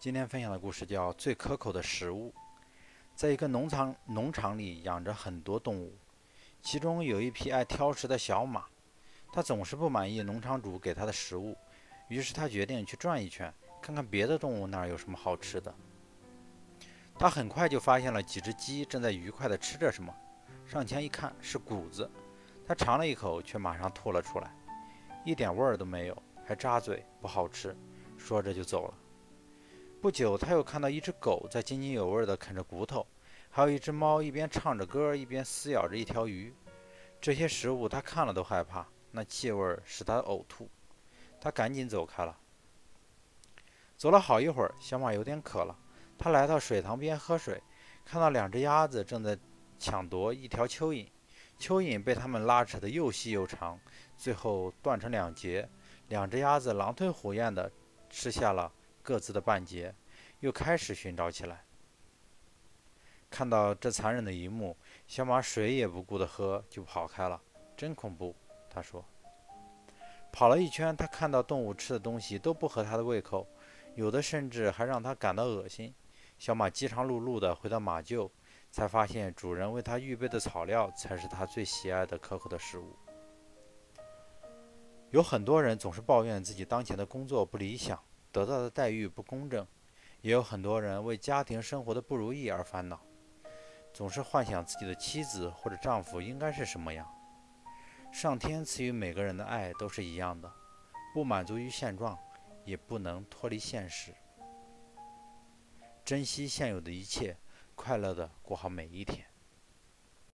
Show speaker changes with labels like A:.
A: 今天分享的故事叫《最可口的食物》。在一个农场，农场里养着很多动物，其中有一匹爱挑食的小马。它总是不满意农场主给它的食物，于是他决定去转一圈，看看别的动物那儿有什么好吃的。他很快就发现了几只鸡正在愉快地吃着什么，上前一看是谷子。他尝了一口，却马上吐了出来，一点味儿都没有，还扎嘴，不好吃。说着就走了。不久，他又看到一只狗在津津有味地啃着骨头，还有一只猫一边唱着歌，一边撕咬着一条鱼。这些食物他看了都害怕，那气味使他呕吐。他赶紧走开了。走了好一会儿，小马有点渴了，他来到水塘边喝水，看到两只鸭子正在抢夺一条蚯蚓，蚯蚓被他们拉扯得又细又长，最后断成两截。两只鸭子狼吞虎咽地吃下了。各自的半截，又开始寻找起来。看到这残忍的一幕，小马水也不顾地喝，就跑开了。真恐怖，他说。跑了一圈，他看到动物吃的东西都不合他的胃口，有的甚至还让他感到恶心。小马饥肠辘辘地回到马厩，才发现主人为他预备的草料才是他最喜爱的可口的食物。有很多人总是抱怨自己当前的工作不理想。得到的待遇不公正，也有很多人为家庭生活的不如意而烦恼，总是幻想自己的妻子或者丈夫应该是什么样。上天赐予每个人的爱都是一样的，不满足于现状，也不能脱离现实。珍惜现有的一切，快乐的过好每一天。